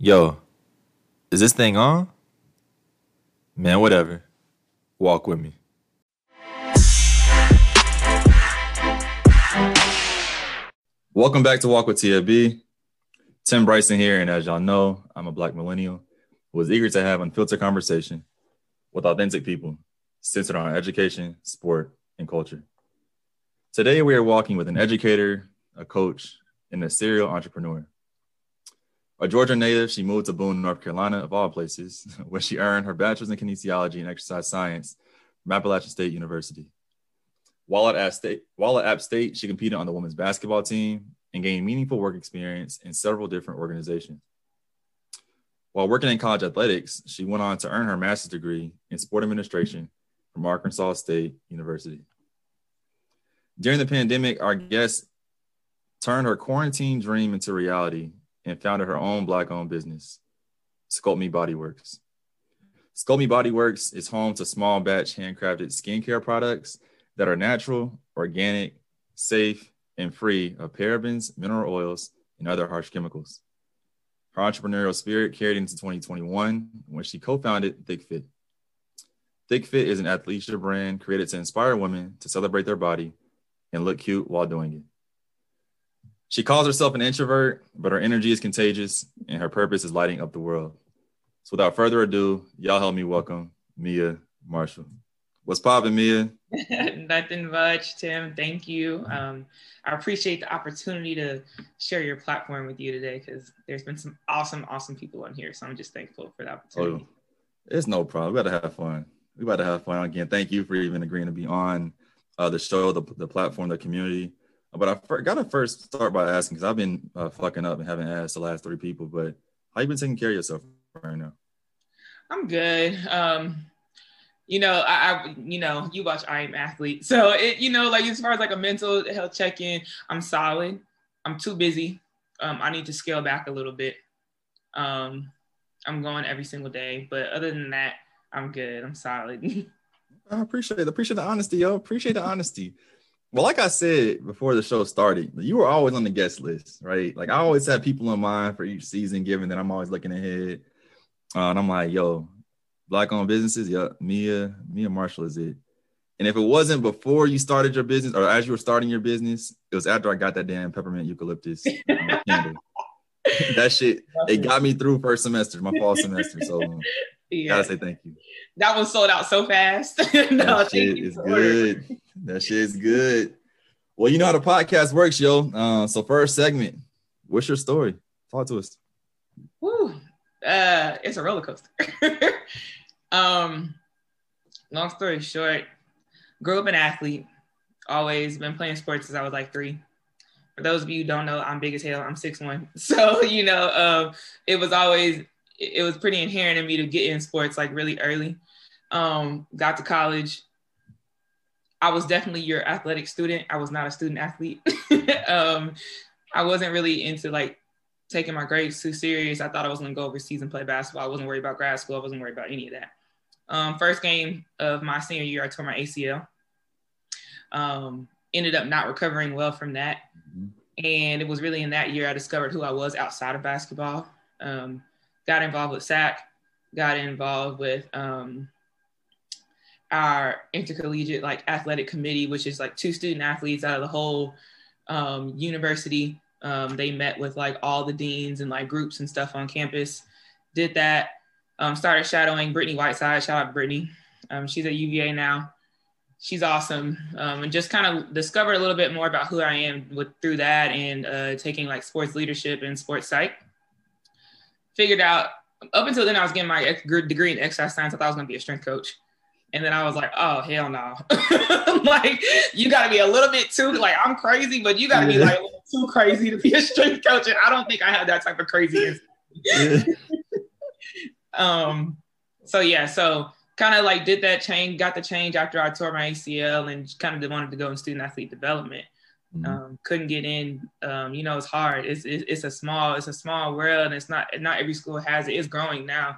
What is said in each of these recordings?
Yo, is this thing on? Man, whatever. Walk with me. Welcome back to Walk with TFB. Tim Bryson here, and as y'all know, I'm a black millennial who is eager to have unfiltered conversation with authentic people centered on education, sport, and culture. Today, we are walking with an educator, a coach, and a serial entrepreneur. A Georgia native, she moved to Boone, North Carolina, of all places, where she earned her bachelor's in kinesiology and exercise science from Appalachian State University. While at, App State, while at App State, she competed on the women's basketball team and gained meaningful work experience in several different organizations. While working in college athletics, she went on to earn her master's degree in sport administration from Arkansas State University. During the pandemic, our guest turned her quarantine dream into reality and founded her own black owned business, Sculpt Me Body Works. Sculpt Me Body Works is home to small batch handcrafted skincare products that are natural, organic, safe, and free of parabens, mineral oils, and other harsh chemicals. Her entrepreneurial spirit carried into 2021 when she co founded ThickFit. ThickFit is an athleisure brand created to inspire women to celebrate their body and look cute while doing it. She calls herself an introvert, but her energy is contagious and her purpose is lighting up the world. So without further ado, y'all help me welcome Mia Marshall. What's poppin', Mia? Nothing much, Tim. Thank you. Um, I appreciate the opportunity to share your platform with you today because there's been some awesome, awesome people on here. So I'm just thankful for the opportunity. Oh, it's no problem. We got to have fun. We got to have fun again. Thank you for even agreeing to be on uh, the show, the, the platform, the community. But I got to first start by asking because I've been uh, fucking up and haven't asked the last three people. But how you been taking care of yourself right now? I'm good. Um, you know, I, I, you know, you watch I Am Athlete, so it, you know, like as far as like a mental health check in, I'm solid. I'm too busy. Um, I need to scale back a little bit. Um, I'm going every single day, but other than that, I'm good. I'm solid. I appreciate it. Appreciate the honesty, yo. Appreciate the honesty. Well, like I said before the show started, you were always on the guest list, right? Like I always have people in mind for each season, given that I'm always looking ahead. Uh, and I'm like, yo, black owned businesses, yeah, Mia, Mia Marshall is it. And if it wasn't before you started your business or as you were starting your business, it was after I got that damn peppermint eucalyptus candle. That shit, it got me through first semester, my fall semester. So yeah. gotta say thank you. That one sold out so fast. no, that shit is good. That shit is good. Well, you know how the podcast works, yo. Uh, so first segment, what's your story? Talk to us. Woo. Uh, it's a roller coaster. um, long story short, grew up an athlete. Always been playing sports since I was like three. For those of you don't know, I'm big as hell. I'm six one. So you know, um, it was always it was pretty inherent in me to get in sports like really early. Um, got to college. I was definitely your athletic student. I was not a student athlete. um, I wasn't really into like taking my grades too serious. I thought I was gonna go overseas and play basketball. I wasn't worried about grad school. I wasn't worried about any of that. Um, first game of my senior year, I tore my ACL. Um, ended up not recovering well from that. Mm-hmm. And it was really in that year I discovered who I was outside of basketball. Um, got involved with SAAC, got involved with um, our intercollegiate like athletic committee, which is like two student athletes out of the whole um, university. Um, they met with like all the deans and like groups and stuff on campus. Did that. Um, started shadowing Brittany Whiteside. Shout out Brittany. Um, she's at UVA now. She's awesome, um, and just kind of discovered a little bit more about who I am with through that and uh, taking like sports leadership and sports psych figured out up until then I was getting my degree in exercise science. I thought I was gonna be a strength coach. And then I was like, oh hell no. like you gotta be a little bit too like I'm crazy, but you gotta be like too crazy to be a strength coach. And I don't think I have that type of craziness. um so yeah, so kind of like did that change, got the change after I tore my ACL and kind of wanted to go in student athlete development. Mm-hmm. Um, couldn't get in. Um, you know, it's hard. It's, it's, it's a small it's a small world, and it's not not every school has it. It's growing now.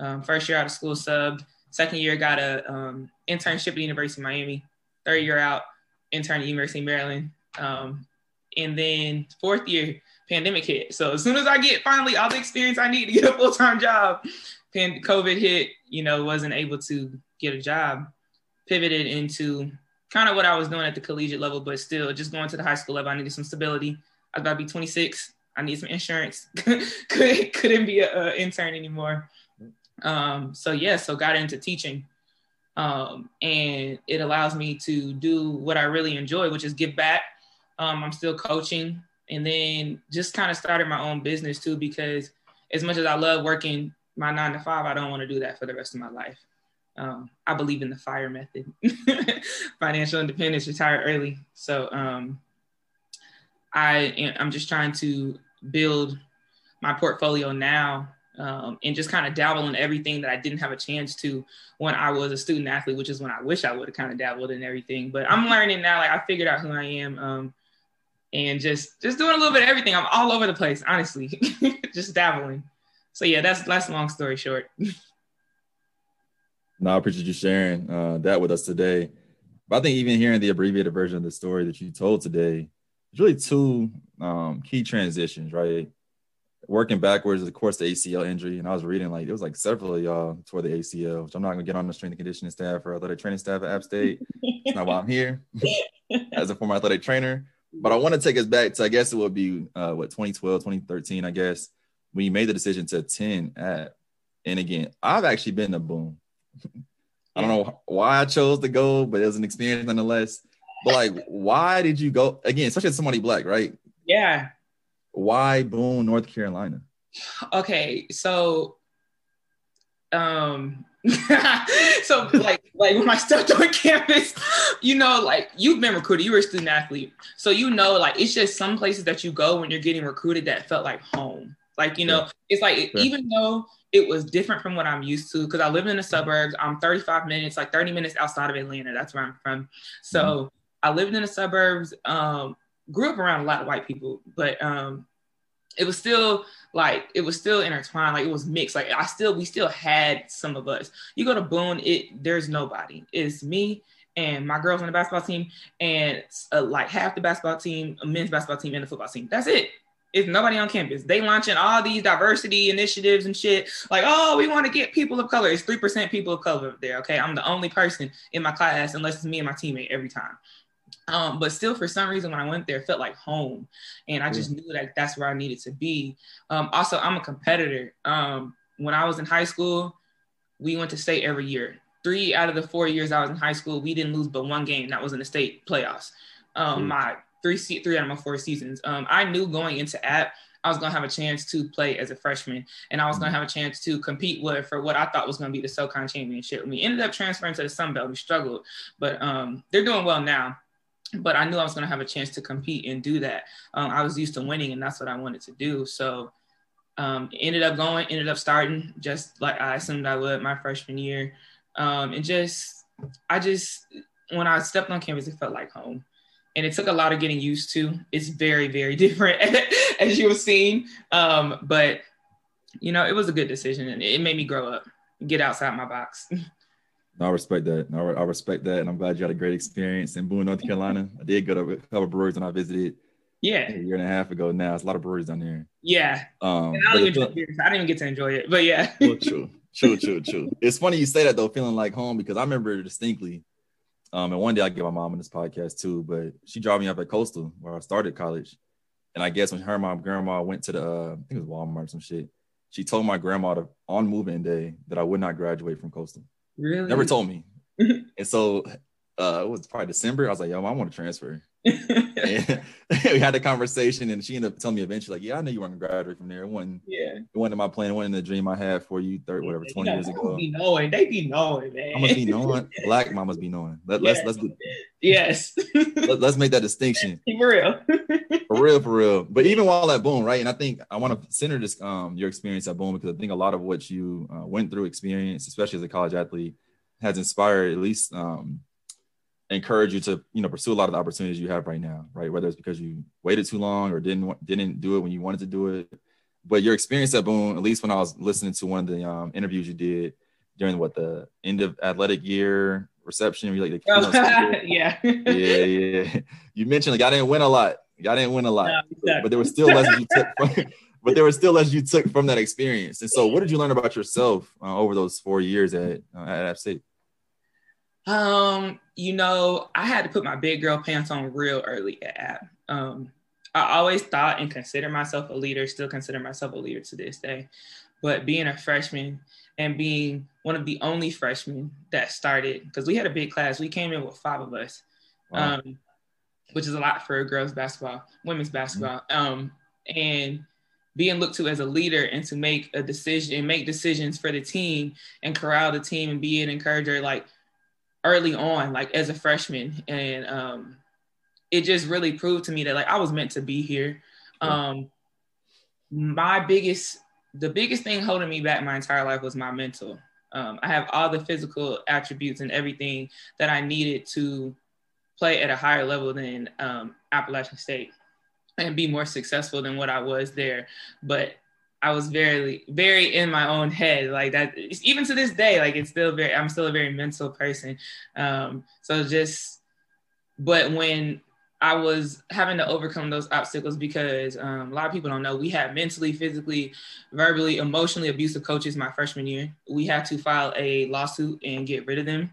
Um, first year out of school, subbed. Second year, got a um, internship at the University of Miami. Third year out, intern at University of Maryland. Um, and then fourth year, pandemic hit. So as soon as I get finally all the experience I need to get a full time job, pan- COVID hit. You know, wasn't able to get a job. Pivoted into kind of what I was doing at the collegiate level, but still just going to the high school level. I needed some stability. I was about to be 26. I need some insurance. couldn't be an intern anymore. Um, so yeah, so got into teaching. Um, and it allows me to do what I really enjoy, which is give back. Um, I'm still coaching and then just kind of started my own business too, because as much as I love working my nine to five, I don't want to do that for the rest of my life. Um, I believe in the fire method, financial independence, retire early. So um, I I'm just trying to build my portfolio now um, and just kind of dabble in everything that I didn't have a chance to when I was a student athlete, which is when I wish I would have kind of dabbled in everything. But I'm learning now. Like I figured out who I am, um, and just just doing a little bit of everything. I'm all over the place, honestly, just dabbling. So yeah, that's that's long story short. no, I appreciate you sharing uh, that with us today. But I think even hearing the abbreviated version of the story that you told today, it's really two um, key transitions, right? working backwards, of course, the ACL injury, and I was reading like it was like several of y'all toward the ACL, which I'm not gonna get on the strength and conditioning staff or athletic training staff at App State. It's not why I'm here as a former athletic trainer. But I want to take us back to I guess it would be uh, what 2012, 2013, I guess, when you made the decision to attend at, And again, I've actually been to Boone. I don't know why I chose to go, but it was an experience nonetheless. But like, why did you go again? Especially as somebody black, right? Yeah, why Boone, North Carolina? Okay, so um so like like when I stepped on campus, you know, like you've been recruited, you were a student athlete. So you know, like it's just some places that you go when you're getting recruited that felt like home. Like, you know, yeah. it's like yeah. even though it was different from what I'm used to, because I live in the suburbs, I'm 35 minutes, like 30 minutes outside of Atlanta. That's where I'm from. So mm-hmm. I lived in the suburbs. Um, grew up around a lot of white people, but um, it was still like it was still intertwined, like it was mixed. Like I still we still had some of us. You go to Boone, it there's nobody. It's me and my girls on the basketball team, and uh, like half the basketball team, a men's basketball team, and the football team. That's it. It's nobody on campus. They launching all these diversity initiatives and shit. Like, oh, we want to get people of color. It's three percent people of color there. Okay, I'm the only person in my class, unless it's me and my teammate every time. Um, but still, for some reason, when I went there, it felt like home, and I just knew that that's where I needed to be. Um, also, I'm a competitor. Um, when I was in high school, we went to state every year. Three out of the four years I was in high school, we didn't lose but one game. That was in the state playoffs. Um, my three three out of my four seasons. Um, I knew going into app I was gonna have a chance to play as a freshman, and I was gonna have a chance to compete with for what I thought was gonna be the SoCon championship. We ended up transferring to the Sun Belt. We struggled, but um, they're doing well now but I knew I was going to have a chance to compete and do that. Um, I was used to winning, and that's what I wanted to do. So, um, ended up going, ended up starting just like I assumed I would my freshman year, um, and just I just when I stepped on campus, it felt like home, and it took a lot of getting used to. It's very, very different, as you have seen, um, but you know, it was a good decision, and it made me grow up, get outside my box. I respect that. I, respect that, and I'm glad you had a great experience in Boone, North Carolina. I did go to a couple breweries when I visited. Yeah, a year and a half ago now. It's a lot of breweries down there. Yeah, um, I, don't even, I didn't even get to enjoy it, but yeah. well, true, true, true, true. It's funny you say that though, feeling like home because I remember it distinctly. Um, and one day I get my mom on this podcast too, but she dropped me off at Coastal where I started college, and I guess when her mom grandma went to the uh, I think it was Walmart or some shit, she told my grandma to, on moving day that I would not graduate from Coastal. Really? Never told me. and so uh, it was probably December. I was like, yo, I want to transfer. we had a conversation, and she ended up telling me eventually, like, yeah, I know you weren't gonna graduate from there. It wasn't, yeah, it wasn't my plan. It wasn't the dream I had for you, third, whatever, yeah, 20 years ago. Be knowing, they be knowing, man. I must be knowing. Black mamas be knowing. Let, yes. Let's let's yes. let, us make that distinction. For real. for real, for real. But even while at Boone, right? And I think I want to center this um your experience at Boone because I think a lot of what you uh, went through, experience, especially as a college athlete has inspired at least um, encourage you to you know pursue a lot of the opportunities you have right now right whether it's because you waited too long or didn't didn't do it when you wanted to do it but your experience at boone at least when i was listening to one of the um, interviews you did during what the end of athletic year reception you like the oh, yeah yeah yeah you mentioned like i didn't win a lot Y'all didn't win a lot, no, but there was still lessons you took. From, but there was still lessons you took from that experience. And so, what did you learn about yourself uh, over those four years at uh, at App State? Um, you know, I had to put my big girl pants on real early at App. Um, I always thought and consider myself a leader, still consider myself a leader to this day. But being a freshman and being one of the only freshmen that started, because we had a big class, we came in with five of us, wow. um, which is a lot for girls basketball, women's basketball. Mm-hmm. Um, and being looked to as a leader and to make a decision and make decisions for the team and corral the team and be an encourager like early on, like as a freshman. And um, it just really proved to me that like I was meant to be here. Um, my biggest, the biggest thing holding me back my entire life was my mental. Um, I have all the physical attributes and everything that I needed to play at a higher level than um, Appalachian State and be more successful than what I was there. But I was very, very in my own head. Like that, even to this day, like it's still very, I'm still a very mental person. Um, so just, but when I was having to overcome those obstacles because um, a lot of people don't know we had mentally, physically, verbally, emotionally abusive coaches my freshman year. We had to file a lawsuit and get rid of them.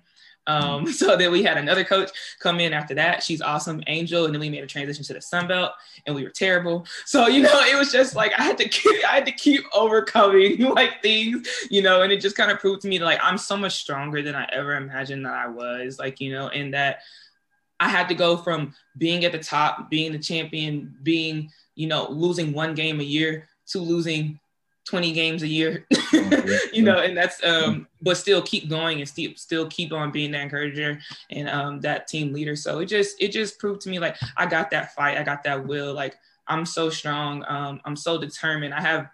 Um, so then we had another coach come in after that. She's awesome, Angel, and then we made a transition to the Sun Belt, and we were terrible. So you know, it was just like I had to keep, I had to keep overcoming like things, you know, and it just kind of proved to me that like I'm so much stronger than I ever imagined that I was, like you know, and that I had to go from being at the top, being the champion, being, you know, losing one game a year to losing 20 games a year, you know, and that's, um, but still keep going and still, still keep on being that encourager and um, that team leader. So it just, it just proved to me like I got that fight, I got that will, like I'm so strong, um, I'm so determined. I have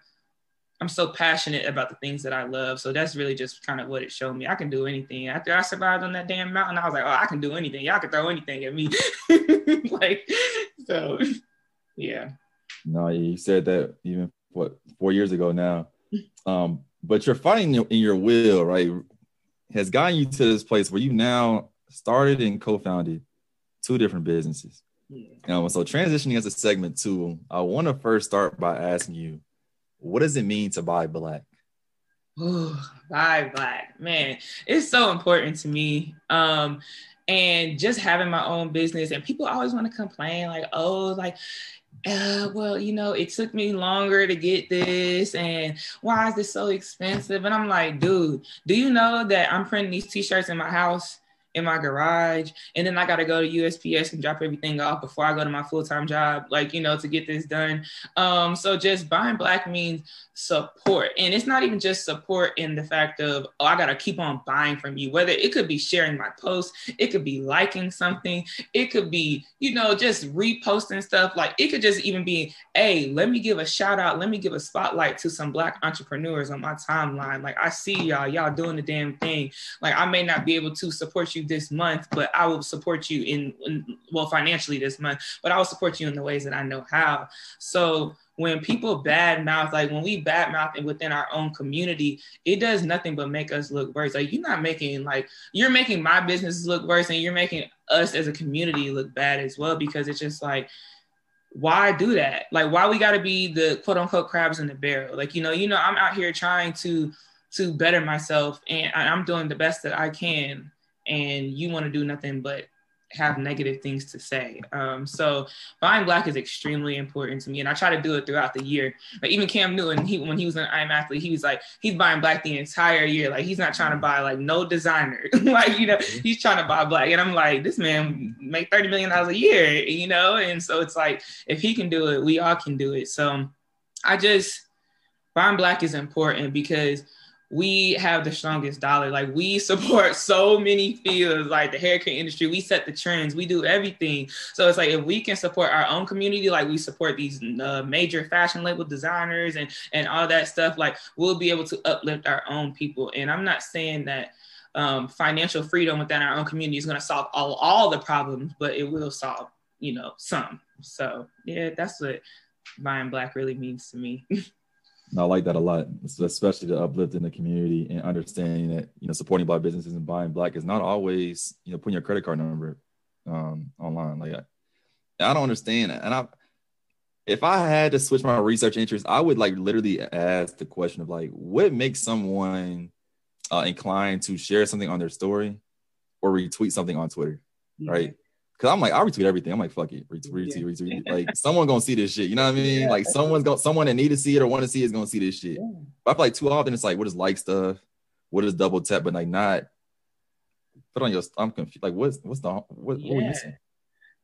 I'm so passionate about the things that I love. So that's really just kind of what it showed me. I can do anything. After I survived on that damn mountain, I was like, oh, I can do anything. Y'all can throw anything at me. like, so yeah. No, you said that even what four years ago now. Um, but you're fighting in your will, right? Has gotten you to this place where you now started and co-founded two different businesses. Yeah. Um, so transitioning as a segment two, I want to first start by asking you what does it mean to buy black? Ooh, buy black, man, it's so important to me. Um, and just having my own business, and people always want to complain, like, oh, like, uh, well, you know, it took me longer to get this, and why is this so expensive? And I'm like, dude, do you know that I'm printing these t-shirts in my house? In my garage. And then I got to go to USPS and drop everything off before I go to my full time job, like, you know, to get this done. Um, so just buying black means support. And it's not even just support in the fact of, oh, I got to keep on buying from you, whether it could be sharing my post, it could be liking something, it could be, you know, just reposting stuff. Like it could just even be, hey, let me give a shout out, let me give a spotlight to some black entrepreneurs on my timeline. Like I see y'all, y'all doing the damn thing. Like I may not be able to support you this month, but I will support you in, in, well financially this month, but I will support you in the ways that I know how. So when people bad mouth, like when we bad mouth within our own community, it does nothing but make us look worse. Like you're not making like you're making my business look worse, and you're making us as a community look bad as well because it's just like why do that? Like why we got to be the quote unquote crabs in the barrel? Like you know, you know, I'm out here trying to to better myself, and I'm doing the best that I can and you want to do nothing but have negative things to say. Um, so buying black is extremely important to me, and I try to do it throughout the year. Like even Cam Newton, he when he was an I'm athlete, he was like he's buying black the entire year. Like he's not trying to buy like no designer. like you know mm-hmm. he's trying to buy black, and I'm like this man make thirty million dollars a year, you know. And so it's like if he can do it, we all can do it. So I just buying black is important because we have the strongest dollar. Like we support so many fields, like the hair care industry. We set the trends. We do everything. So it's like if we can support our own community, like we support these uh, major fashion label designers and and all that stuff, like we'll be able to uplift our own people. And I'm not saying that um, financial freedom within our own community is going to solve all all the problems, but it will solve you know some. So yeah, that's what buying black really means to me. I like that a lot, especially the uplift in the community and understanding that you know supporting black businesses and buying black is not always you know putting your credit card number um, online. Like I, I don't understand, and I if I had to switch my research interest, I would like literally ask the question of like, what makes someone uh, inclined to share something on their story or retweet something on Twitter, yeah. right? Because I'm like, I retweet everything. I'm like, fuck it, retweet, retweet, retweet. Like, someone gonna see this shit. You know what I mean? Yeah. Like, someone's gonna, someone that need to see it or want to see it is gonna see this shit. Yeah. But I feel like too often it's like, what is like stuff? What is double tap? But like, not put on your. I'm confused. Like, what's what's the what? what were you saying?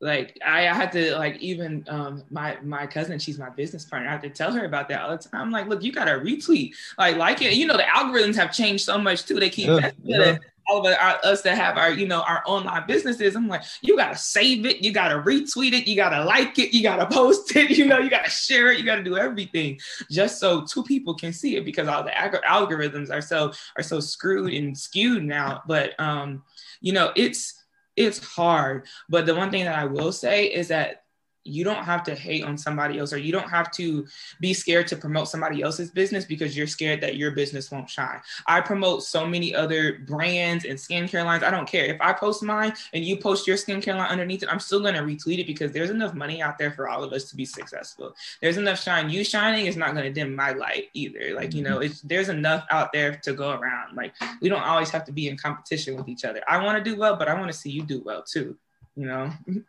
like I, I had to like even um my my cousin she's my business partner I have to tell her about that all the time I'm like look you gotta retweet like like it you know the algorithms have changed so much too they keep yeah, yeah. All of our, us that have our you know our online businesses I'm like you gotta save it. You gotta retweet it. You gotta like it. You gotta post it. You know you gotta share it. You gotta do everything just so two people can see it because all the ag- algorithms are so are so screwed and skewed now. But um you know it's it's hard. But the one thing that I will say is that you don't have to hate on somebody else or you don't have to be scared to promote somebody else's business because you're scared that your business won't shine. I promote so many other brands and skincare lines. I don't care. If I post mine and you post your skincare line underneath it, I'm still going to retweet it because there's enough money out there for all of us to be successful. There's enough shine. You shining is not going to dim my light either. Like, you know, mm-hmm. it's there's enough out there to go around. Like, we don't always have to be in competition with each other. I want to do well, but I want to see you do well too, you know?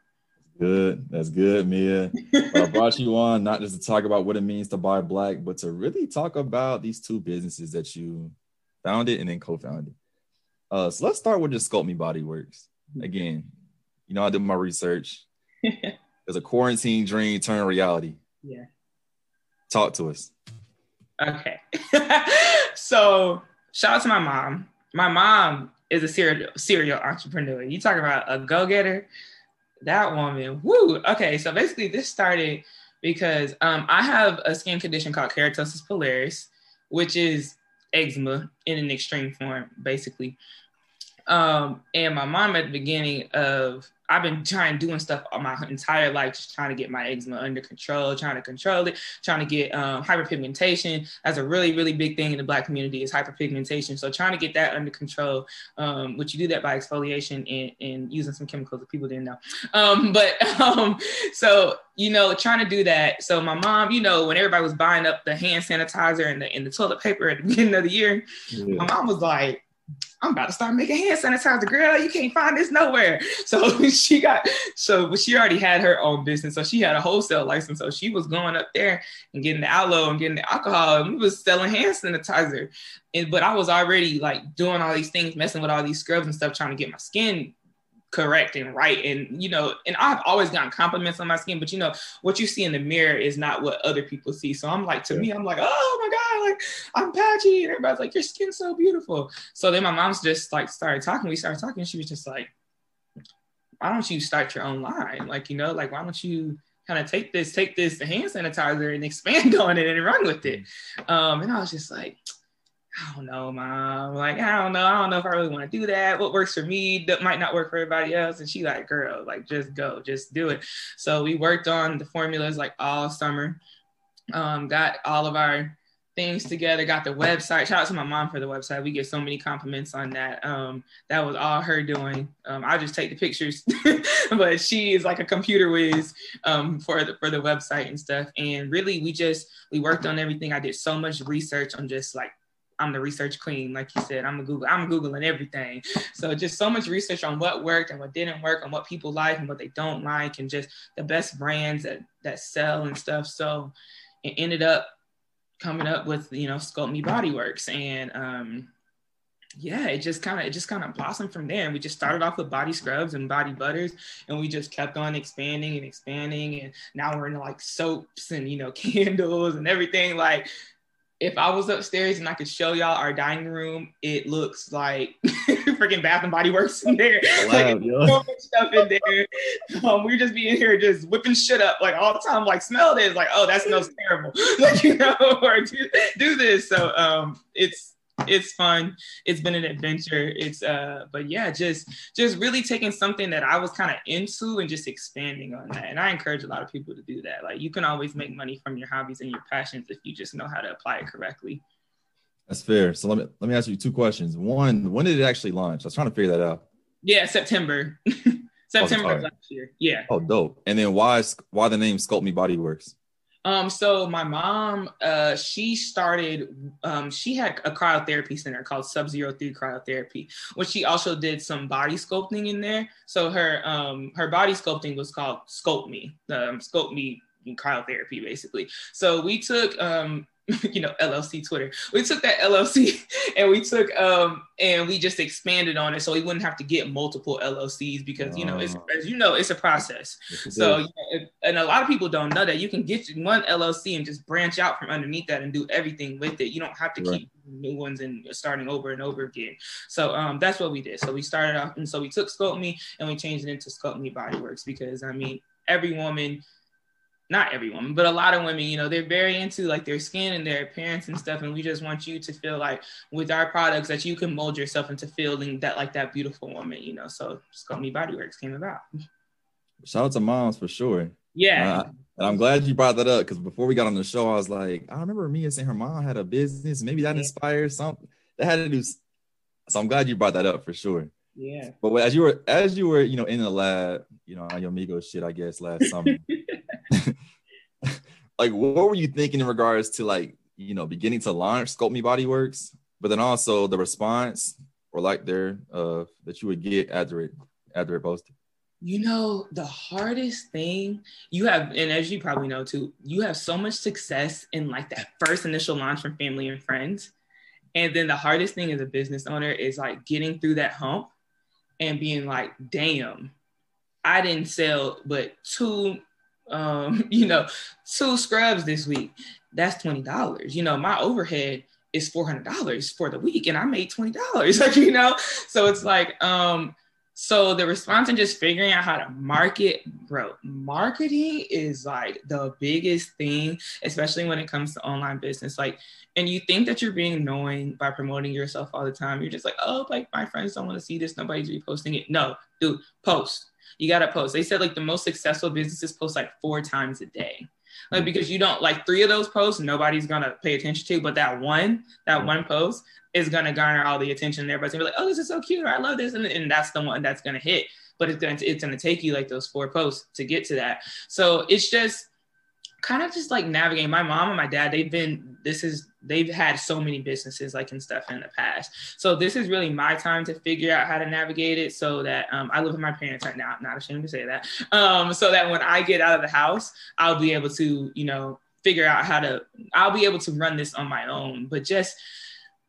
Good. That's good, Mia. I brought you on not just to talk about what it means to buy black, but to really talk about these two businesses that you founded and then co-founded. Uh, so let's start with just Sculpt Me Body Works. Again, you know, I did my research. There's a quarantine dream turned reality. Yeah. Talk to us. Okay. so shout out to my mom. My mom is a serial serial entrepreneur. You talk about a go-getter that woman. Woo. Okay, so basically this started because um, I have a skin condition called keratosis pilaris, which is eczema in an extreme form, basically. Um, and my mom at the beginning of I've been trying doing stuff all my entire life, just trying to get my eczema under control, trying to control it, trying to get um, hyperpigmentation. That's a really, really big thing in the Black community is hyperpigmentation. So trying to get that under control, um, which you do that by exfoliation and, and, using some chemicals that people didn't know. Um, but um, so you know, trying to do that. So my mom, you know, when everybody was buying up the hand sanitizer and the and the toilet paper at the beginning of the year, yeah. my mom was like I'm about to start making hand sanitizer, girl. You can't find this nowhere. So she got so she already had her own business. So she had a wholesale license. So she was going up there and getting the aloe and getting the alcohol. And we was selling hand sanitizer. And but I was already like doing all these things, messing with all these scrubs and stuff, trying to get my skin correct and right. And you know and i've always gotten compliments on my skin but you know what you see in the mirror is not what other people see. So i'm like to me i'm like oh my god like i'm patchy. And everybody's like your skin's so beautiful. So then my mom's just like started talking. We started talking. She was just like why don't you start your own line? Like you know like why don't you kind of take this take this the hand sanitizer and expand on it and run with it? Um and i was just like I don't know, mom. Like, I don't know. I don't know if I really want to do that. What works for me that might not work for everybody else. And she like, girl, like just go, just do it. So we worked on the formulas like all summer. Um, got all of our things together, got the website. Shout out to my mom for the website. We get so many compliments on that. Um, that was all her doing. Um, I just take the pictures, but she is like a computer whiz um, for the for the website and stuff. And really, we just we worked on everything. I did so much research on just like I'm the research queen, like you said. I'm a Google. I'm googling everything. So just so much research on what worked and what didn't work, on what people like and what they don't like, and just the best brands that that sell and stuff. So it ended up coming up with you know Sculpt Me Body Works, and um, yeah, it just kind of it just kind of blossomed from there. And we just started off with body scrubs and body butters, and we just kept on expanding and expanding. And now we're into like soaps and you know candles and everything. Like if I was upstairs and I could show y'all our dining room, it looks like freaking Bath and Body Works in there. like so much stuff in there. Um, we just be in here just whipping shit up like all the time. Like smell this, like oh that smells terrible. like you know, or do, do this. So um, it's it's fun. It's been an adventure. It's uh, but yeah, just just really taking something that I was kind of into and just expanding on that. And I encourage a lot of people to do that. Like you can always make money from your hobbies and your passions if you just know how to apply it correctly. That's fair. So let me let me ask you two questions. One, when did it actually launch? I was trying to figure that out. Yeah, September. September oh, last year. Yeah. Oh, dope. And then why why the name Sculpt Me Body Works? Um, so my mom, uh, she started, um, she had a cryotherapy center called Sub Zero Three Cryotherapy, which she also did some body sculpting in there. So her, um, her body sculpting was called Sculpt Me, um, Sculpt Me cryotherapy, basically. So we took, um, you know, LLC Twitter. We took that LLC and we took um and we just expanded on it so we wouldn't have to get multiple LLCs because you know it's Oh. as you know it's a process. Yes, So is. you know, and a lot of people don't know that you can get one LLC and just branch out from underneath that and do everything with it. You don't have to Right. keep new ones and starting over and over again. So um that's what we did. So we started off and so we took Sculpt Me and we changed it into Sculpt Me Bodyworks because I mean every woman not every woman, but a lot of women, you know, they're very into like their skin and their appearance and stuff. And we just want you to feel like with our products that you can mold yourself into feeling that like that beautiful woman, you know. So Sculpt Me Bodyworks came about. Shout out to moms for sure. Yeah. Uh, and I'm glad you brought that up because before we got on the show, I was like, I remember Mia saying her mom had a business. Maybe that Yeah. inspired something. That had to do. So I'm glad you brought that up for sure. yeah. But as you were as you were, you know, in the lab, you know, on your Migos shit, I guess last summer. like, what were you thinking in regards to like, you know, beginning to launch Sculpt Me Body Works, but then also the response or like there uh that you would get after it after it posted? You know, the hardest thing you have, and as you probably know too, you have so much success in like that first initial launch from family and friends. And then the hardest thing as a business owner is like getting through that hump and being like, damn, I didn't sell but two, um, you know, two scrubs this week. That's $20. You know, my overhead is $400 for the week and I made $20. Like, you know, so it's like, um, so the response and just figuring out how to market, bro. Marketing is like the biggest thing, especially when it comes to online business. Like, and you think that you're being annoying by promoting yourself all the time. You're just like, oh, like my friends don't want to see this. Nobody's reposting it. No, dude, post. You gotta post. They said like the most successful businesses post like four times a day. Like because you don't like three of those posts, nobody's gonna pay attention to, but that one, that one post is gonna garner all the attention. And everybody's gonna be like, oh, this is so cute. I love this. And, and that's the one that's gonna hit. But it's gonna it's gonna take you like those four posts to get to that. So it's just kind of just like navigating. My mom and my dad, they've been this is they've had so many businesses like and stuff in the past. So this is really my time to figure out how to navigate it so that um, I live with my parents right now. I'm not ashamed to say that. Um, so that when I get out of the house, I'll be able to, you know, figure out how to, I'll be able to run this on my own. But just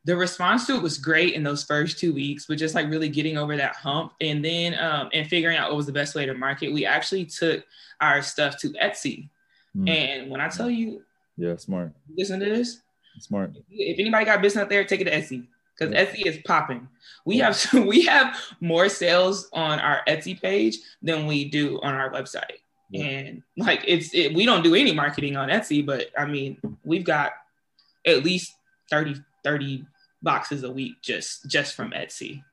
the response to it was great in those first two weeks, but just like really getting over that hump and then um, and figuring out what was the best way to market. We actually took our stuff to Etsy. Hmm. And when I tell you, Yeah, smart, listen to this, smart. if anybody got business out there, take it to Etsy because Yeah. Etsy is popping. We have we have more sales on our Etsy page than we do on our website. Yeah. And like it's it, we don't do any marketing on Etsy, but I mean we've got at least 30, 30 boxes a week just just from Etsy.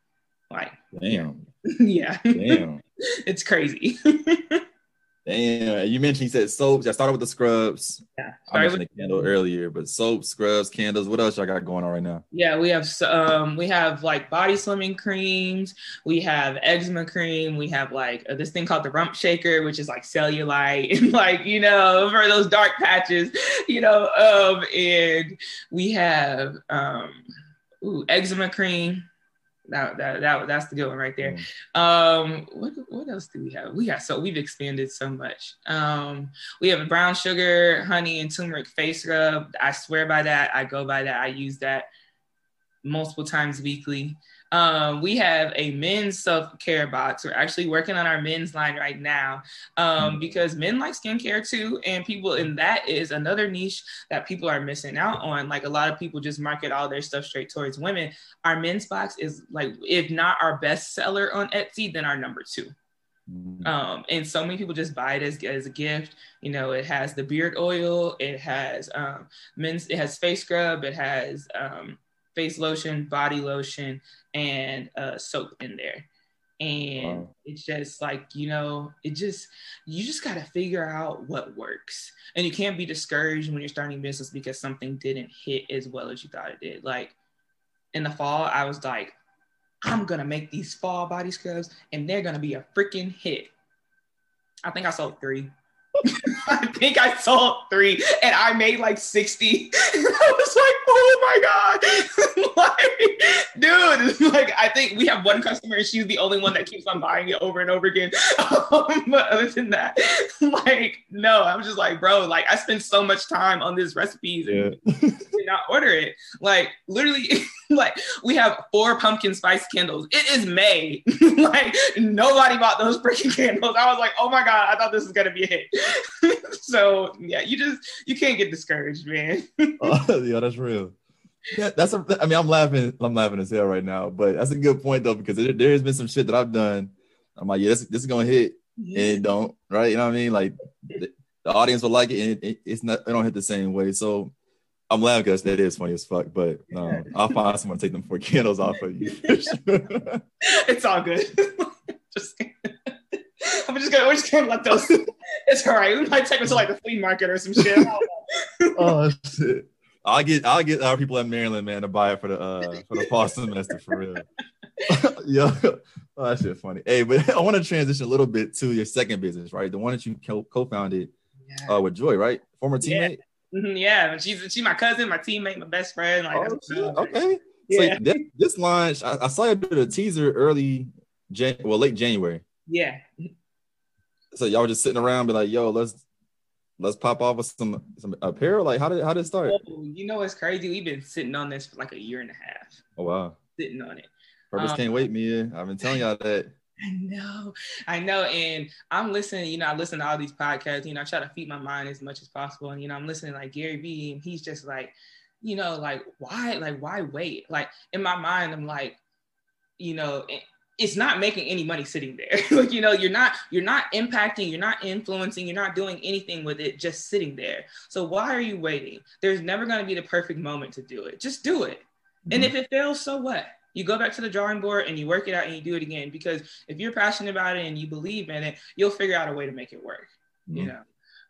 Like Damn, yeah, damn. it's crazy. Damn, you mentioned you said soaps. I started with the scrubs. Yeah, I mentioned the candle earlier, but soap, scrubs, candles. What else y'all got going on right now? Yeah, we have um we have like body slimming creams, we have eczema cream, we have like uh, this thing called the rump shaker, which is like cellulite and like you know for those dark patches, you know, um and we have um ooh, eczema cream. That, that, that that's the good one right there. Um, what what else do we have? We got so we've expanded so much. Um, we have a brown sugar, honey, and turmeric face rub. I swear by that. I go by that. I use that multiple times weekly. Um, we have a men's self care box. We're actually working on our men's line right now um, because men like skincare too, and people, and that is another niche that people are missing out on. Like a lot of people just market all their stuff straight towards women. Our men's box is like, if not our best seller on Etsy, then our number two. Mhm. Um, and so many people just buy it as, as a gift. You know, it has the beard oil, it has um, men's, it has face scrub, it has um, face lotion, body lotion, and uh, soap in there. And Wow. it's just like, you know, it just, you just got to figure out what works. And you can't be discouraged when you're starting business because something didn't hit as well as you thought it did. Like in the fall, I was like, I'm gonna make these fall body scrubs and they're gonna be a freaking hit. I think I sold three. I think I sold three and I made like 60. Oh my God. like, dude, like I think we have one customer and she's the only one that keeps on buying it over and over again. Um, but other than that, like, no, I'm just like, bro, like I spend so much time on these recipes and not order it. Like literally, like we have four pumpkin spice candles. It is May. like nobody bought those freaking candles. I was like, oh my God, I thought this was gonna be a hit. so yeah, you just you can't get discouraged, man. oh, yeah, that's real. Yeah, that's a, I mean, I'm laughing, I'm laughing as hell right now, but that's a good point though, because there, there has been some shit that I've done. I'm like, yeah, this, this is gonna hit and it don't, right? You know what I mean? Like the, the audience will like it and it, it, it's not, it don't hit the same way. So I'm laughing because that is funny as fuck, but um, I'll find someone to take them four candles off of you. it's all good. just I'm just gonna we're just gonna let those. It's all right. We might take them to like the flea market or some shit. oh shit. I'll get I'll get our people at Maryland, man, to buy it for the uh for the fall semester for real. yeah, oh, that shit funny. Hey, but I want to transition a little bit to your second business, right? The one that you co-founded yeah. uh, with Joy, right? Former teammate. Yeah. Mm-hmm, yeah, she's she's my cousin, my teammate, my best friend. Like, oh, okay. Yeah. So this, this launch, I, I, saw you do a teaser early, Jan- well, late January. Yeah. So y'all were just sitting around, be like, "Yo, let's let's pop off with some some apparel." Like, how did how did it start? Oh, you know, it's crazy. We've been sitting on this for like a year and a half. Oh wow, sitting on it. Purpose um, can't wait, Mia. I've been telling y'all that. I know, I know, and I'm listening. You know, I listen to all these podcasts. You know, I try to feed my mind as much as possible, and you know, I'm listening like Gary Vee, and he's just like, you know, like why, like why wait? Like in my mind, I'm like, you know, it's not making any money sitting there. like, you know, you're not, you're not impacting, you're not influencing, you're not doing anything with it, just sitting there. So why are you waiting? There's never going to be the perfect moment to do it. Just do it. Mm-hmm. And if it fails, so what? You go back to the drawing board and you work it out and you do it again. Because if you're passionate about it and you believe in it, you'll figure out a way to make it work. Mm-hmm. You know.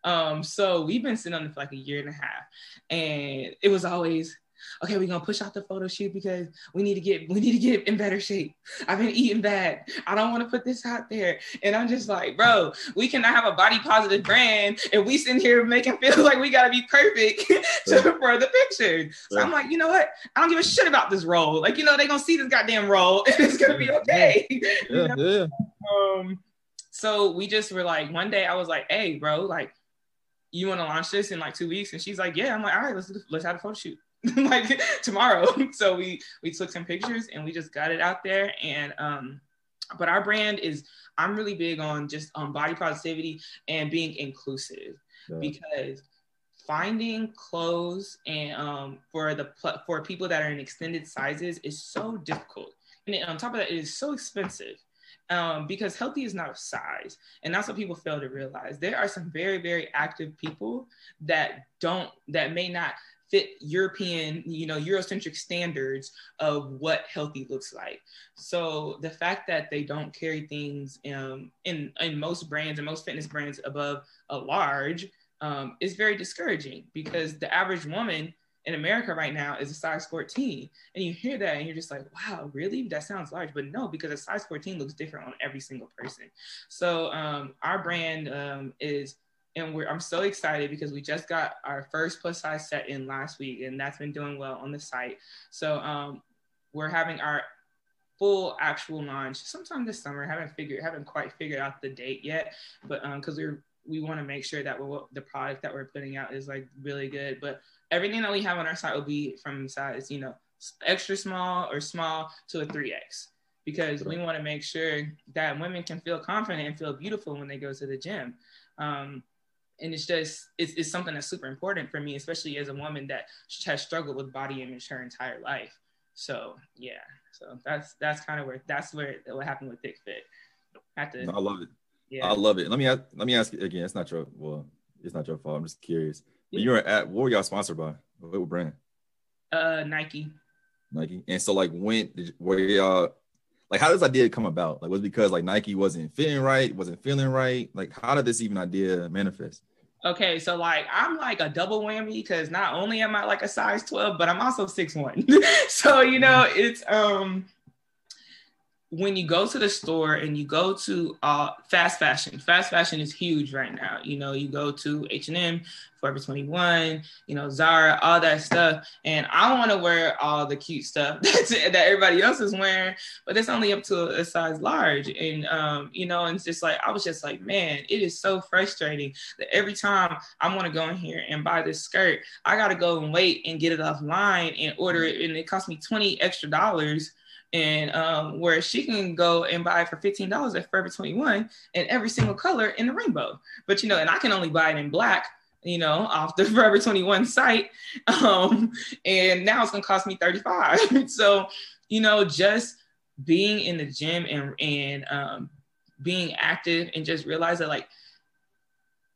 Um, so we've been sitting on it for like a year and a half, and it was always okay, we're gonna push out the photo shoot because we need to get we need to get in better shape. I've been eating bad. I don't want to put this out there. And I'm just like, bro, we cannot have a body positive brand and we sitting here making feel like we gotta be perfect to, for the picture. So yeah. I'm like, you know what? I don't give a shit about this role. Like, you know, they're gonna see this goddamn role and it's gonna be okay. Yeah, yeah. Um, so we just were like, one day I was like, hey, bro, like, you want to launch this in like two weeks? And she's like, yeah. I'm like, all right, let's let's have a photo shoot. like tomorrow. So we we took some pictures and we just got it out there. And um, but our brand is I'm really big on just on um, body positivity and being inclusive yeah. because finding clothes and um, for the for people that are in extended sizes is so difficult. And on top of that, it is so expensive. Um, because healthy is not a size. And that's what people fail to realize. There are some very, very active people that don't, that may not fit European, you know, Eurocentric standards of what healthy looks like. So the fact that they don't carry things um, in in most brands and most fitness brands above a large um, is very discouraging because the average woman in America right now is a size 14. And you hear that and you're just like, wow, really? That sounds large. But no, because a size 14 looks different on every single person. So um, our brand um, is and we're I'm so excited because we just got our first plus size set in last week, and that's been doing well on the site. So um, we're having our full actual launch sometime this summer. Haven't figured haven't quite figured out the date yet, but because um, we're we want to make sure that we're, the product that we're putting out is like really good. But everything that we have on our site will be from size you know extra small or small to a 3x because we want to make sure that women can feel confident and feel beautiful when they go to the gym. Um, and it's just it's, it's something that's super important for me especially as a woman that has struggled with body image her entire life. So yeah. So that's that's kind of where that's where it, what happened with thick fit. I, to, no, I love it. yeah. I love it. Let me ask let me ask you again it's not your well it's not your fault i'm just curious. Yeah. you were at what were y'all sponsored by? What brand? Uh nike. Nike. And so like when did were y'all like how does idea come about? Like was because like nike wasn't fitting right wasn't feeling right? Like how did this even idea manifest Okay, so like I'm like a double whammy because not only am I like a size 12, but I'm also six one. so you know, it's um when you go to the store and you go to uh, fast fashion, fast fashion is huge right now. You know, you go to H and M, Forever 21, you know, Zara, all that stuff, and I want to wear all the cute stuff that everybody else is wearing, but it's only up to a, size large, and um, you know, and it's just like I was just like, man, it is so frustrating that every time I want to go in here and buy this skirt, I got to go and wait and get it offline and order it, and it costs me 20 extra dollars. And um, where she can go and buy for $15 at Forever 21 in every single color in the rainbow. But you know, and I can only buy it in black, you know, off the Forever 21 site. Um, and now it's gonna cost me 35. so, you know, just being in the gym and and um, being active and just realize that like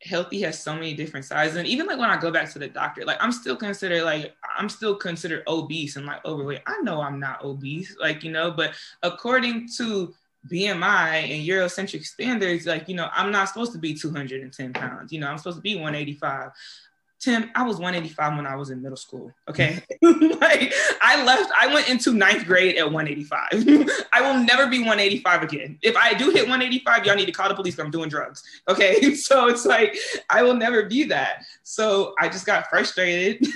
healthy has so many different sizes and even like when i go back to the doctor like i'm still considered like i'm still considered obese and like overweight i know i'm not obese like you know but according to bmi and eurocentric standards like you know i'm not supposed to be 210 pounds you know i'm supposed to be 185 Tim, I was 185 when I was in middle school. Okay. Mm-hmm. like I left, I went into ninth grade at 185. I will never be 185 again. If I do hit 185, y'all need to call the police I'm doing drugs. Okay. So it's like, I will never be that. So I just got frustrated.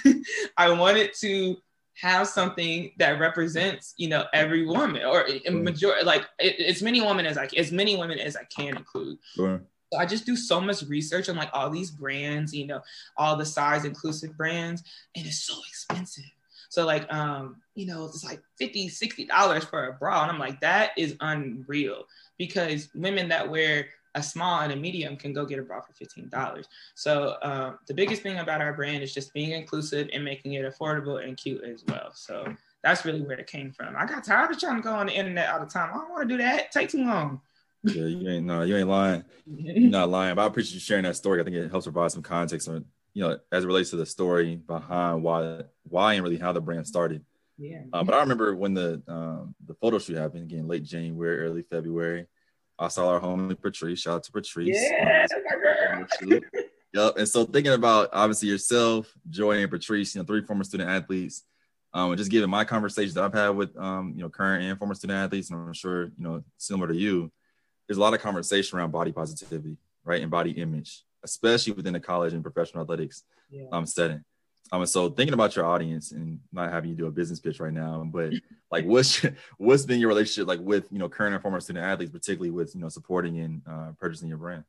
I wanted to have something that represents, you know, every woman or a majority, like as many women as I, as many women as I can include. Sure. I just do so much research on like all these brands, you know, all the size inclusive brands, and it's so expensive. So like um, you know, it's like 50 $60 for a bra. And I'm like, that is unreal because women that wear a small and a medium can go get a bra for $15. So uh, the biggest thing about our brand is just being inclusive and making it affordable and cute as well. So that's really where it came from. I got tired of trying to go on the internet all the time. I don't want to do that. Take too long. Yeah, you ain't no, you ain't lying. You're not lying. But I appreciate you sharing that story. I think it helps provide some context on, you know, as it relates to the story behind why, why, and really how the brand started. Yeah. Uh, but I remember when the um, the photo shoot happened again, late January, early February. I saw our homie Patrice. Shout out to Patrice. Yeah, yep. And so thinking about obviously yourself, Joy, and Patrice, you know, three former student athletes. Um, and just given my conversations that I've had with um, you know, current and former student athletes, and I'm sure, you know, similar to you, there's a lot of conversation around body positivity, right, and body image, especially within the college and professional athletics yeah. um, setting. Um, so thinking about your audience and not having you do a business pitch right now, but like what's what's been your relationship like with you know current and former student athletes, particularly with you know supporting and uh, purchasing your brand?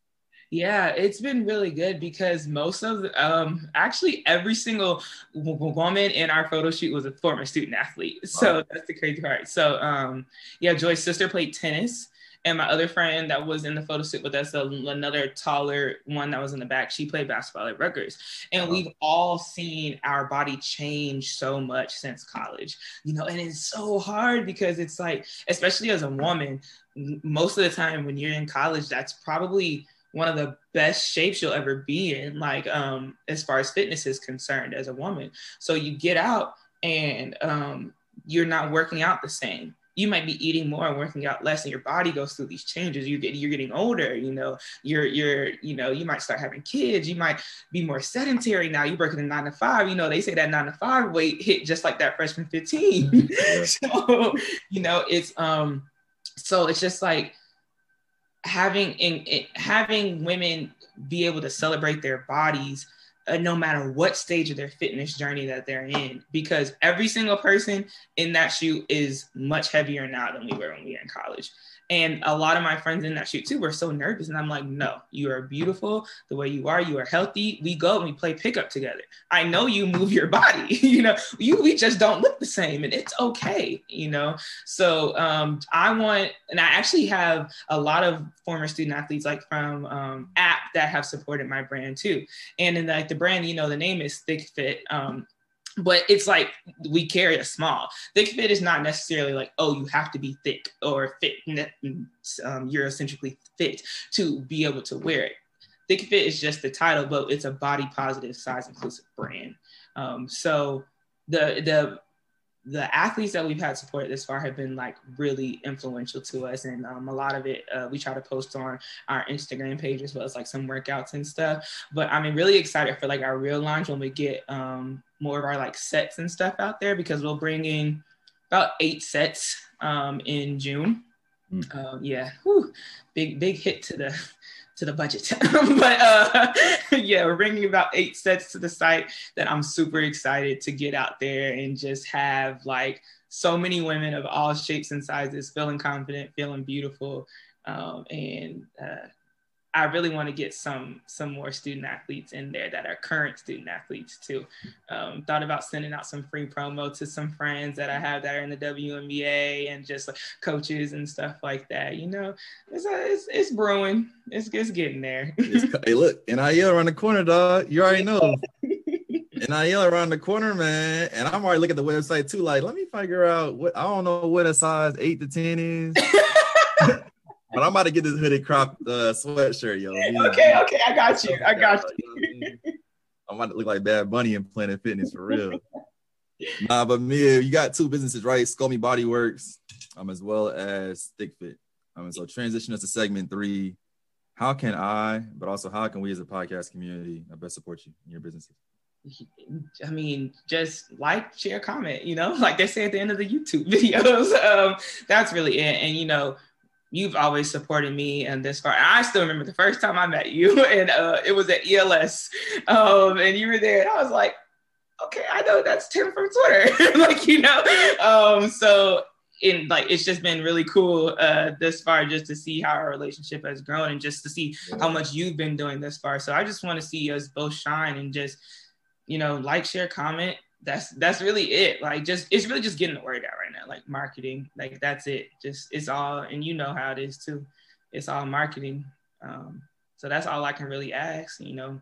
Yeah, it's been really good because most of the, um actually every single woman in our photo shoot was a former student athlete. So wow. that's the crazy part. So um yeah, Joy's sister played tennis and my other friend that was in the photo shoot with us, another taller one that was in the back, she played basketball at Rutgers. And we've all seen our body change so much since college, you know, and it's so hard because it's like, especially as a woman, most of the time when you're in college, that's probably one of the best shapes you'll ever be in, like um, as far as fitness is concerned as a woman. So you get out and um, you're not working out the same you might be eating more and working out less and your body goes through these changes. You get you're getting older you know you're you're you know you might start having kids. You might be more sedentary now. You're working a nine to five. You know they say that nine to five weight hit just like that freshman 15 yeah. so you know it's um so it's just like having in, in having women be able to celebrate their bodies uh, no matter what stage of their fitness journey that they're in, because every single person in that shoe is much heavier now than we were when we were in college. And a lot of my friends in that shoot too were so nervous. And I'm like, no, you are beautiful the way you are. You are healthy. We go and we play pickup together. I know you move your body, you know, you, we just don't look the same and it's okay, you know? So um, I want, and I actually have a lot of former student athletes like from um, app that have supported my brand too. And in like the brand, you know, the name is Thick Fit. Um, but it's like we carry a small. Thick fit is not necessarily like, oh, you have to be thick or fit, um, Eurocentrically fit to be able to wear it. Thick fit is just the title, but it's a body positive, size inclusive brand. Um, so the the the athletes that we've had support this far have been like really influential to us and um, a lot of it uh, we try to post on our instagram page as well as like some workouts and stuff but i'm really excited for like our real launch when we get um, more of our like sets and stuff out there because we'll bring in about eight sets um, in june Mm. Um, yeah, Whew. big big hit to the to the budget. but uh, yeah, we're bringing about eight sets to the site that I'm super excited to get out there and just have like so many women of all shapes and sizes feeling confident, feeling beautiful, um, and uh, I really want to get some some more student athletes in there that are current student athletes too. Um, thought about sending out some free promo to some friends that I have that are in the WNBA and just like coaches and stuff like that. You know, it's a, it's, it's brewing. It's it's getting there. hey, look, NIL around the corner, dog. You already know. NIL around the corner, man. And I'm already looking at the website too. Like, let me figure out what I don't know what a size eight to ten is. But I'm about to get this hooded crop uh, sweatshirt, yo. Okay, okay, I got you. I got you. I'm about to look like Bad Bunny in Planet Fitness for real. nah, but Mia, you got two businesses, right? Me Body Works, um, as well as Thick Fit. Um, so transition us to segment three. How can I, but also how can we as a podcast community uh, best support you in your businesses? I mean, just like, share, comment, you know, like they say at the end of the YouTube videos. Um, that's really it. And, you know, you've always supported me and this far. And I still remember the first time I met you, and uh, it was at ELS, um, and you were there, and I was like, okay, I know that's Tim from Twitter, like you know. Um, so in like it's just been really cool uh, this far just to see how our relationship has grown and just to see how much you've been doing this far. So I just want to see us both shine and just you know like, share, comment, that's that's really it. Like just it's really just getting the word out right now. Like marketing, like that's it. Just it's all, and you know how it is too. It's all marketing. Um, so that's all I can really ask. You know,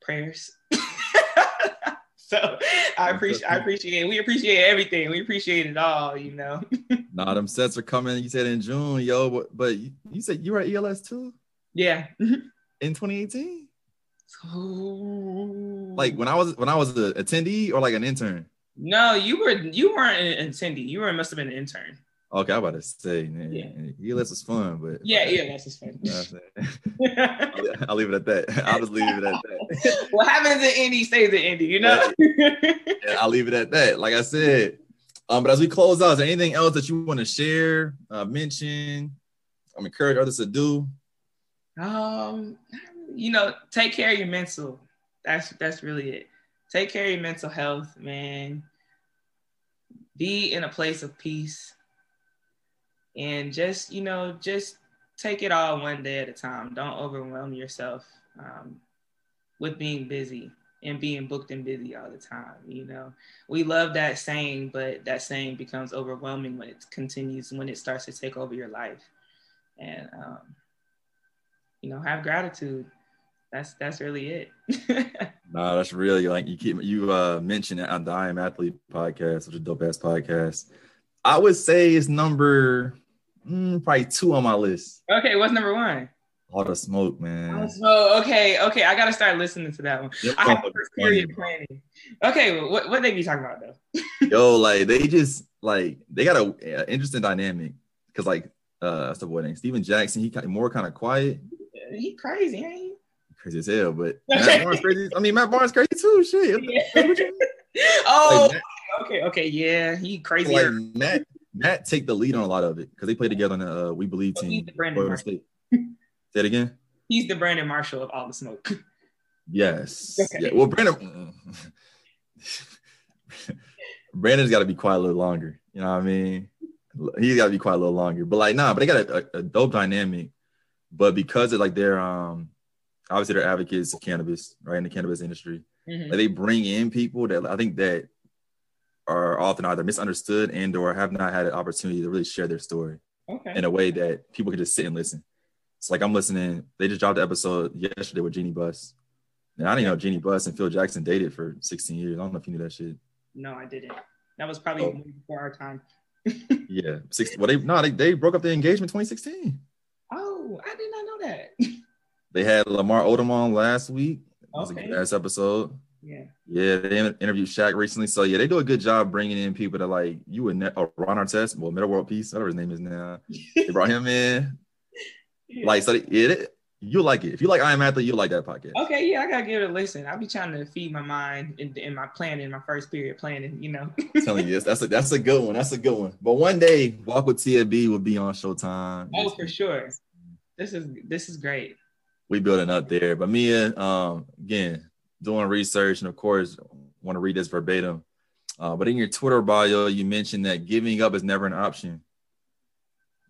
prayers. so I appreciate I appreciate we appreciate everything. We appreciate it all. You know. nah, them sets are coming. You said in June, yo, but, but you said you were at ELS too. Yeah. in 2018. Like when I was when I was an attendee or like an intern. No, you were you weren't an attendee. You were must have been an intern. Okay, I'm about to say, man, yeah. ELS was fun, but yeah, ELS was fun. I'll, I'll, leave it at that. I'll just leave it at that. what happens in Indy stays in Indy, you know. yeah, I'll leave it at that. Like I said, um, but as we close out, is there anything else that you want to share, uh, mention, um, encourage others to do? Um, you know, take care of your mental. That's that's really it. Take care of your mental health, man. Be in a place of peace. And just, you know, just take it all one day at a time. Don't overwhelm yourself um, with being busy and being booked and busy all the time. You know, we love that saying, but that saying becomes overwhelming when it continues, when it starts to take over your life. And, um, you know, have gratitude that's that's really it. nah, that's really like you keep you uh mentioned it on the I Am Athlete podcast, which is a dope ass podcast. I would say it's number mm, probably two on my list. Okay, what's number one? All the smoke, man. Smoke. Okay, okay. I gotta start listening to that one. Yep, I have period planning. Okay, what what they be talking about though? Yo, like they just like they got a, interesting dynamic because like uh, what's the boy name? Stephen Jackson. He more kind of quiet. He crazy, ain't he? Crazy as hell. But Matt Barnes crazy. I mean, Matt Barnes crazy too. Shit. Yeah. oh, like, okay, okay, yeah, he crazy. Like Matt, Matt take the lead on a lot of it because they play together on the uh, We Believe team. He's the Brandon State. Say it again. He's the Brandon Marshall of all the smoke. Yes. Okay. Yeah. Well, Brandon. Brandon's got to be quiet a little longer. You know what I mean? He's got to be quiet a little longer. But like, nah, but they got a, a, a dope dynamic. But because of like their um obviously they're advocates of cannabis, right, in the cannabis industry. Mm-hmm. Like they bring in people that I think that are often either misunderstood and or have not had an opportunity to really share their story okay. in a way that people can just sit and listen. It's like I'm listening. They just dropped the episode yesterday with Jeanie Buss. And I didn't know Jeanie Buss and Phil Jackson dated for 16 years. I don't know if you knew that shit. No, I didn't. That was probably oh. before our time. yeah, six. Well, they no, they, they broke up the engagement 2016. Oh, I did not know that. They had Lamar Odom on last week. It was okay. a good ass episode. Yeah. Yeah, they interviewed Shaq recently. So yeah, they do a good job bringing in people that like you would ne- or Ron Artest, well, Metta World Peace, whatever his name is now. they brought him in. Yeah. Like so, they, they, You like it. If you like I Am Athlete, you like that podcast. Okay, yeah, I gotta give it a listen. I'll be trying to feed my mind in, in my planning, my first period planning. You know, telling you, that's a that's a good one. That's a good one. But one day, Walk with TFB will be on Showtime. Oh, for sure. This is this is great. We building up there. But Mia, um, again, doing research, and of course, want to read this verbatim. Uh, but in your Twitter bio, you mentioned that giving up is never an option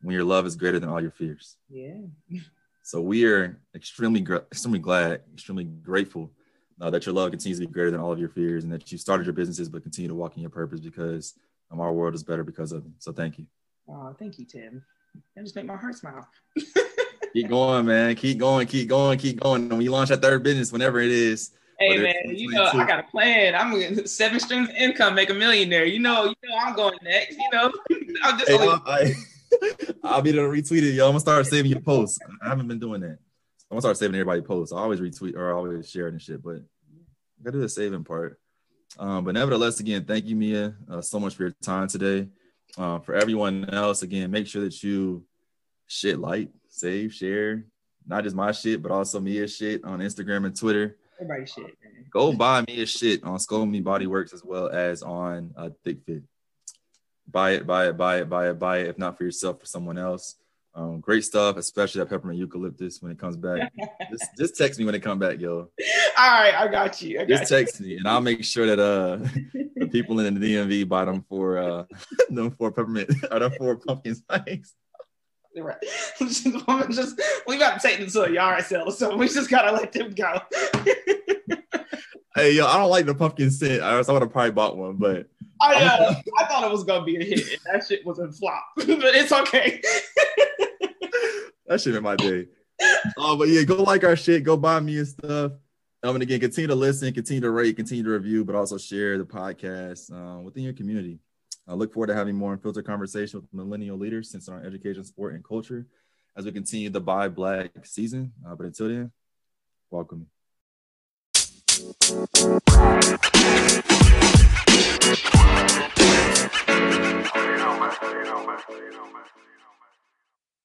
when your love is greater than all your fears. Yeah. So we are extremely, extremely glad, extremely grateful uh, that your love continues to be greater than all of your fears, and that you started your businesses but continue to walk in your purpose because um, our world is better because of it. So thank you. Oh, thank you, Tim. That just make my heart smile. keep going, man. Keep going. Keep going. Keep going. When you launch that third business, whenever it is. Hey man, you know I got a plan. I'm gonna seven streams of income, make a millionaire. You know, you know I'm going next. You know, I'm just. Hey, I, I'll be to retweet it, yo. I'm gonna start saving your posts. I haven't been doing that. I'm gonna start saving everybody posts. I always retweet or I always share it and shit, but I gotta do the saving part. Um, but nevertheless, again, thank you, Mia, uh, so much for your time today. Uh, for everyone else, again, make sure that you shit like, save, share, not just my shit, but also Mia's shit on Instagram and Twitter. Everybody shit. Man. Go buy Mia's shit on Skull Me Body Works as well as on uh, Thick Fit buy it, buy it, buy it, buy it, buy it. If not for yourself, for someone else. Um, great stuff, especially that peppermint eucalyptus when it comes back. just, just text me when it come back, yo. All right, I got you. I got just text me, and I'll make sure that uh the people in the DMV buy them for uh them for peppermint or them for pumpkin spice. Right. just we got to take them to a yard sale, so we just gotta let them go. hey, yo, I don't like the pumpkin scent. I, I would have probably bought one, but I, uh, I thought it was gonna be a hit. And that shit was a flop, but it's okay. that shit in my day. Uh, but yeah, go like our shit. Go buy me and stuff. Um, and again, continue to listen, continue to rate, continue to review, but also share the podcast uh, within your community. I look forward to having more unfiltered conversation with millennial leaders since our education, sport, and culture as we continue the Buy Black season. Uh, but until then, welcome. You know, man. You know, man. You know, man.